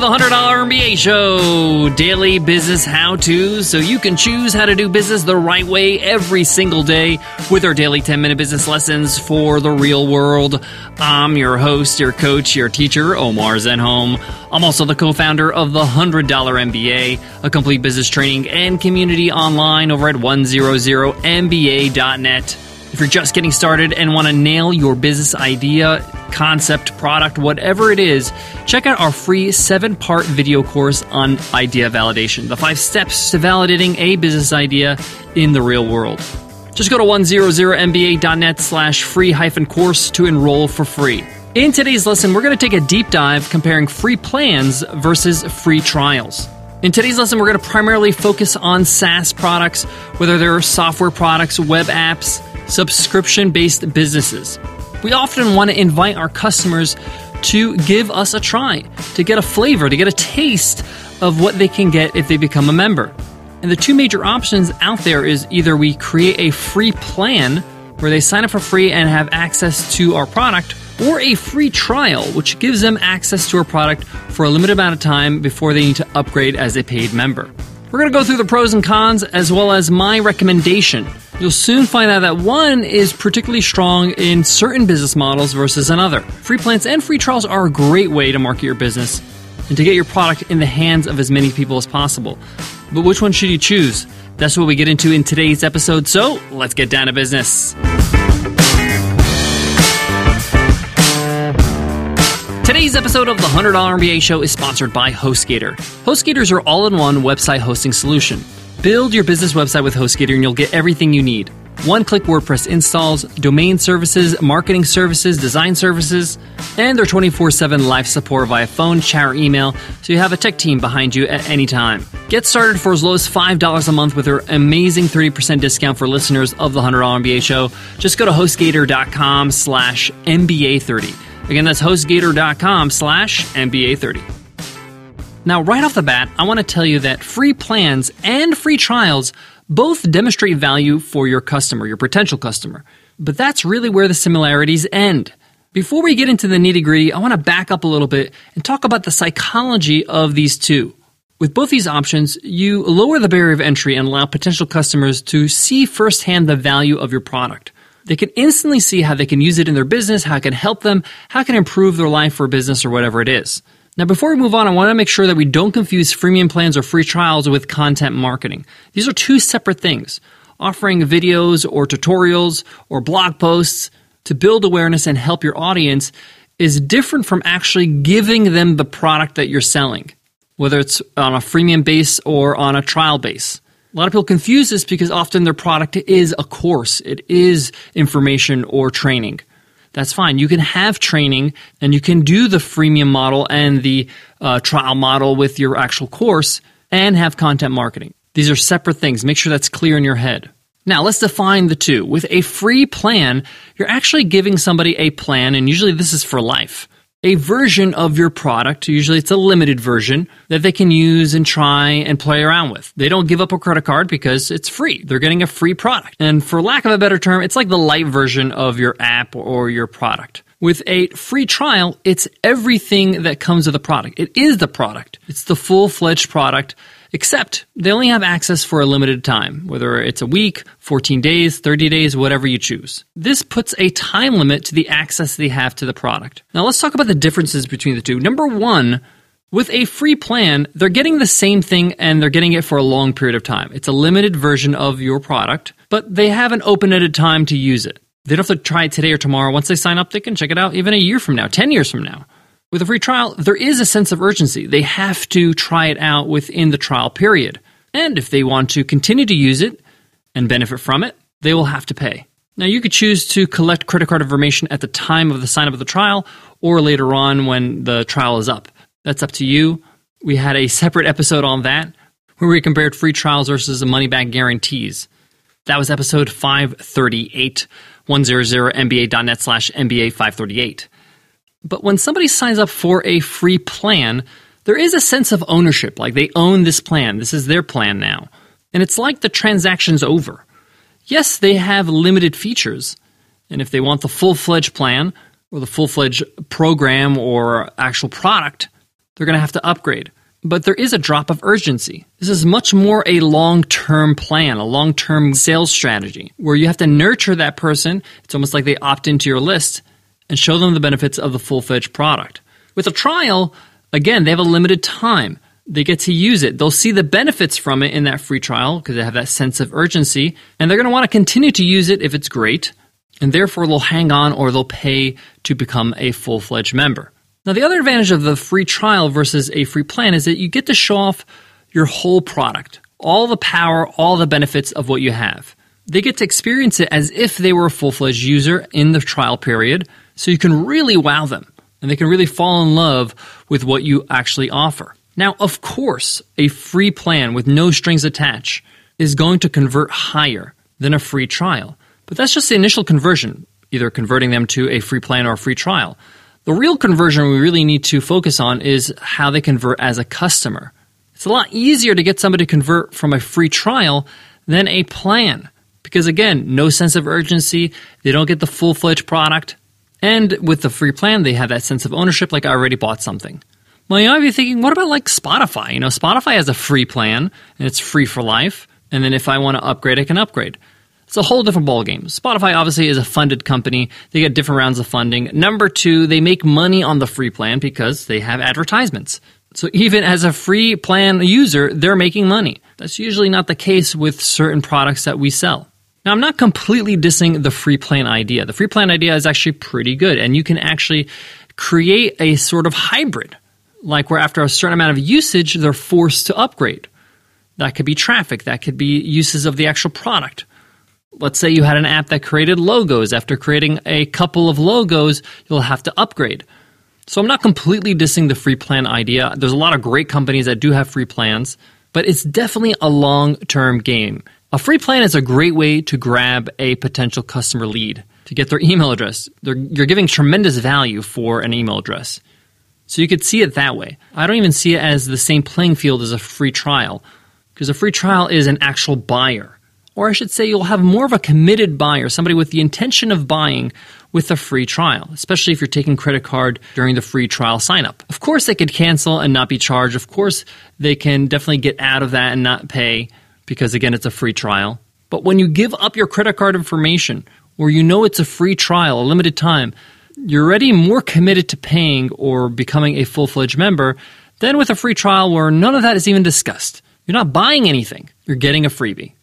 the $100 MBA Show, daily business how to, so you can choose how to do business the right way every single day with our daily 10 minute business lessons for the real world. I'm your host, your coach, your teacher, Omar Zenhom. I'm also the co founder of the $100 MBA, a complete business training and community online over at 100mba.net. If you're just getting started and want to nail your business idea, concept, product, whatever it is, check out our free seven part video course on idea validation the five steps to validating a business idea in the real world. Just go to 100mba.net slash free hyphen course to enroll for free. In today's lesson, we're going to take a deep dive comparing free plans versus free trials. In today's lesson, we're going to primarily focus on SaaS products, whether they're software products, web apps, subscription based businesses. We often want to invite our customers to give us a try, to get a flavor, to get a taste of what they can get if they become a member. And the two major options out there is either we create a free plan where they sign up for free and have access to our product, or a free trial, which gives them access to our product for a limited amount of time before they need to upgrade as a paid member. We're going to go through the pros and cons as well as my recommendation. You'll soon find out that one is particularly strong in certain business models versus another. Free plans and free trials are a great way to market your business and to get your product in the hands of as many people as possible. But which one should you choose? That's what we get into in today's episode, so let's get down to business. Today's episode of the $100 MBA Show is sponsored by HostGator. HostGator's are all in one website hosting solution. Build your business website with HostGator and you'll get everything you need. One click WordPress installs, domain services, marketing services, design services, and their 24 7 live support via phone, chat, or email, so you have a tech team behind you at any time. Get started for as low as $5 a month with their amazing 30% discount for listeners of the $100 MBA show. Just go to hostgator.com slash MBA30. Again, that's hostgator.com slash MBA30. Now, right off the bat, I want to tell you that free plans and free trials both demonstrate value for your customer, your potential customer. But that's really where the similarities end. Before we get into the nitty gritty, I want to back up a little bit and talk about the psychology of these two. With both these options, you lower the barrier of entry and allow potential customers to see firsthand the value of your product. They can instantly see how they can use it in their business, how it can help them, how it can improve their life or business or whatever it is. Now, before we move on, I want to make sure that we don't confuse freemium plans or free trials with content marketing. These are two separate things. Offering videos or tutorials or blog posts to build awareness and help your audience is different from actually giving them the product that you're selling, whether it's on a freemium base or on a trial base. A lot of people confuse this because often their product is a course, it is information or training. That's fine. You can have training and you can do the freemium model and the uh, trial model with your actual course and have content marketing. These are separate things. Make sure that's clear in your head. Now, let's define the two. With a free plan, you're actually giving somebody a plan, and usually this is for life a version of your product. Usually it's a limited version that they can use and try and play around with. They don't give up a credit card because it's free. They're getting a free product. And for lack of a better term, it's like the light version of your app or your product. With a free trial, it's everything that comes with the product. It is the product. It's the full-fledged product except they only have access for a limited time, whether it's a week, 14 days, 30 days, whatever you choose. This puts a time limit to the access they have to the product. Now let's talk about the differences between the two. Number one, with a free plan, they're getting the same thing and they're getting it for a long period of time. It's a limited version of your product, but they have an open ended time to use it. They don't have to try it today or tomorrow. Once they sign up, they can check it out even a year from now, 10 years from now. With a free trial, there is a sense of urgency. They have to try it out within the trial period. And if they want to continue to use it and benefit from it, they will have to pay. Now, you could choose to collect credit card information at the time of the sign up of the trial or later on when the trial is up. That's up to you. We had a separate episode on that where we compared free trials versus money back guarantees. That was episode 538, 100mba.net slash MBA 538. But when somebody signs up for a free plan, there is a sense of ownership, like they own this plan. This is their plan now. And it's like the transaction's over. Yes, they have limited features. And if they want the full fledged plan or the full fledged program or actual product, they're going to have to upgrade. But there is a drop of urgency. This is much more a long term plan, a long term sales strategy where you have to nurture that person. It's almost like they opt into your list and show them the benefits of the full fledged product. With a trial, again, they have a limited time. They get to use it. They'll see the benefits from it in that free trial because they have that sense of urgency, and they're going to want to continue to use it if it's great, and therefore they'll hang on or they'll pay to become a full fledged member. Now, the other advantage of the free trial versus a free plan is that you get to show off your whole product, all the power, all the benefits of what you have. They get to experience it as if they were a full fledged user in the trial period, so you can really wow them and they can really fall in love with what you actually offer. Now, of course, a free plan with no strings attached is going to convert higher than a free trial, but that's just the initial conversion, either converting them to a free plan or a free trial. The real conversion we really need to focus on is how they convert as a customer. It's a lot easier to get somebody to convert from a free trial than a plan. Because again, no sense of urgency, they don't get the full fledged product. And with the free plan, they have that sense of ownership like I already bought something. Well, you might be thinking, what about like Spotify? You know, Spotify has a free plan and it's free for life. And then if I want to upgrade, I can upgrade. It's a whole different ballgame. Spotify obviously is a funded company. They get different rounds of funding. Number two, they make money on the free plan because they have advertisements. So even as a free plan user, they're making money. That's usually not the case with certain products that we sell. Now, I'm not completely dissing the free plan idea. The free plan idea is actually pretty good, and you can actually create a sort of hybrid, like where after a certain amount of usage, they're forced to upgrade. That could be traffic, that could be uses of the actual product let's say you had an app that created logos. After creating a couple of logos, you'll have to upgrade. So I'm not completely dissing the free plan idea. There's a lot of great companies that do have free plans, but it's definitely a long term game. A free plan is a great way to grab a potential customer lead, to get their email address. They're, you're giving tremendous value for an email address. So you could see it that way. I don't even see it as the same playing field as a free trial, because a free trial is an actual buyer or I should say, you'll have more of a committed buyer, somebody with the intention of buying with a free trial, especially if you're taking credit card during the free trial sign up. Of course, they could cancel and not be charged. Of course, they can definitely get out of that and not pay because, again, it's a free trial. But when you give up your credit card information, or you know it's a free trial, a limited time, you're already more committed to paying or becoming a full fledged member than with a free trial where none of that is even discussed. You're not buying anything, you're getting a freebie.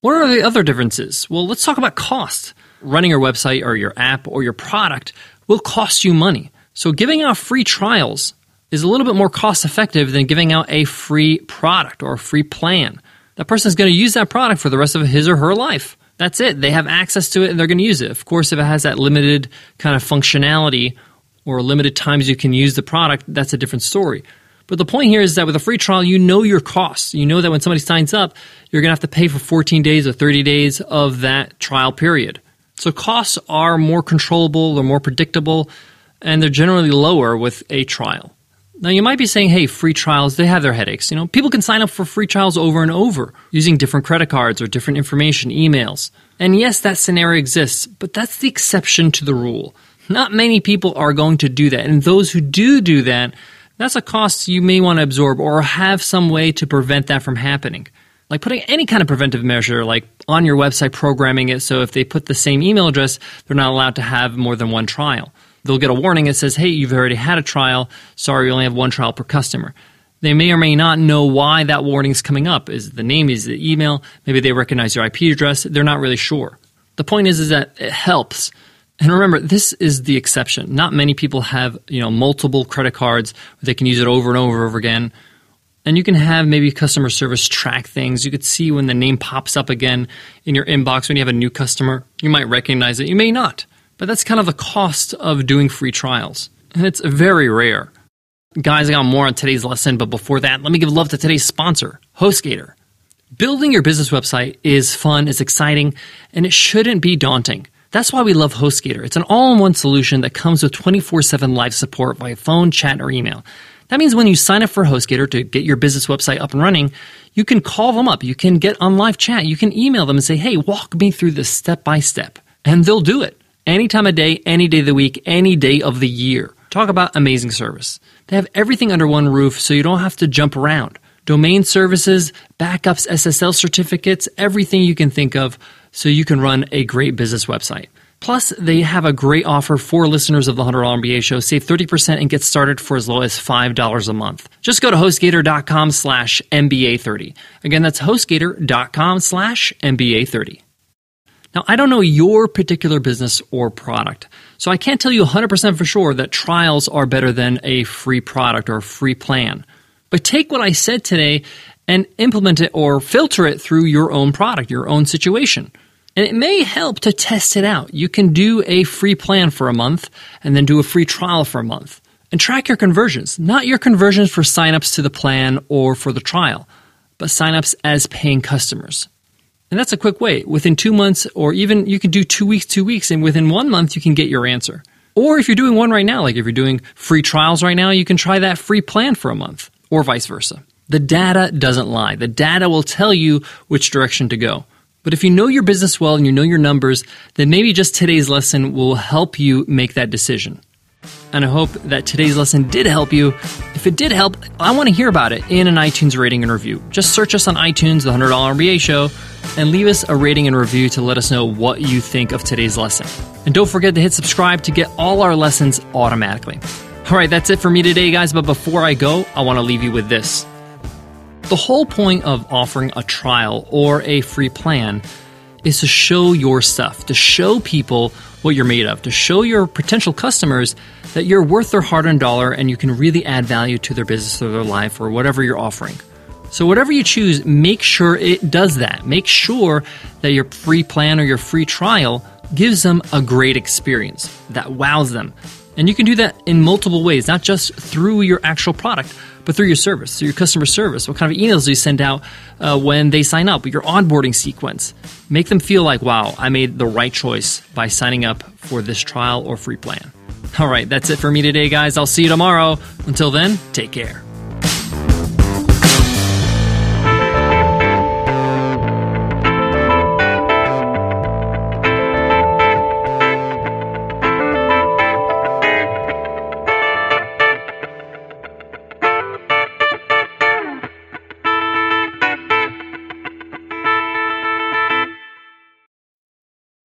What are the other differences? Well, let's talk about cost. Running your website or your app or your product will cost you money. So giving out free trials is a little bit more cost effective than giving out a free product or a free plan. That person is going to use that product for the rest of his or her life. That's it. They have access to it and they're going to use it. Of course, if it has that limited kind of functionality or limited times you can use the product, that's a different story. But the point here is that with a free trial, you know your costs. You know that when somebody signs up, you're going to have to pay for 14 days or 30 days of that trial period. So costs are more controllable, they're more predictable, and they're generally lower with a trial. Now you might be saying, hey, free trials, they have their headaches. You know, people can sign up for free trials over and over using different credit cards or different information, emails. And yes, that scenario exists, but that's the exception to the rule. Not many people are going to do that. And those who do do that, that's a cost you may want to absorb or have some way to prevent that from happening. Like putting any kind of preventive measure, like on your website, programming it so if they put the same email address, they're not allowed to have more than one trial. They'll get a warning that says, hey, you've already had a trial. Sorry, you only have one trial per customer. They may or may not know why that warning is coming up. Is the name, is the email? Maybe they recognize your IP address. They're not really sure. The point is, is that it helps and remember, this is the exception. Not many people have, you know, multiple credit cards they can use it over and over and over again. And you can have maybe customer service track things. You could see when the name pops up again in your inbox when you have a new customer. You might recognize it. You may not. But that's kind of the cost of doing free trials. And it's very rare. Guys, I got more on today's lesson, but before that, let me give love to today's sponsor, HostGator. Building your business website is fun, it's exciting, and it shouldn't be daunting. That's why we love HostGator. It's an all-in-one solution that comes with 24/7 live support via phone, chat, or email. That means when you sign up for HostGator to get your business website up and running, you can call them up, you can get on live chat, you can email them and say, "Hey, walk me through this step by step." And they'll do it. Any time of day, any day of the week, any day of the year. Talk about amazing service. They have everything under one roof so you don't have to jump around. Domain services, backups, SSL certificates, everything you can think of so you can run a great business website. Plus, they have a great offer for listeners of the $100 MBA show. Save 30% and get started for as low as $5 a month. Just go to HostGator.com slash MBA30. Again, that's HostGator.com slash MBA30. Now, I don't know your particular business or product, so I can't tell you 100% for sure that trials are better than a free product or a free plan. But take what I said today and implement it or filter it through your own product, your own situation. And it may help to test it out. You can do a free plan for a month and then do a free trial for a month. And track your conversions, not your conversions for signups to the plan or for the trial, but signups as paying customers. And that's a quick way. Within two months, or even you can do two weeks, two weeks, and within one month, you can get your answer. Or if you're doing one right now, like if you're doing free trials right now, you can try that free plan for a month, or vice versa. The data doesn't lie. The data will tell you which direction to go. But if you know your business well and you know your numbers, then maybe just today's lesson will help you make that decision. And I hope that today's lesson did help you. If it did help, I want to hear about it in an iTunes rating and review. Just search us on iTunes, the $100 MBA show, and leave us a rating and review to let us know what you think of today's lesson. And don't forget to hit subscribe to get all our lessons automatically. All right, that's it for me today, guys. But before I go, I want to leave you with this. The whole point of offering a trial or a free plan is to show your stuff, to show people what you're made of, to show your potential customers that you're worth their hard earned dollar and you can really add value to their business or their life or whatever you're offering. So, whatever you choose, make sure it does that. Make sure that your free plan or your free trial gives them a great experience that wows them. And you can do that in multiple ways, not just through your actual product, but through your service, through your customer service. What kind of emails do you send out uh, when they sign up? Your onboarding sequence. Make them feel like, wow, I made the right choice by signing up for this trial or free plan. All right, that's it for me today, guys. I'll see you tomorrow. Until then, take care.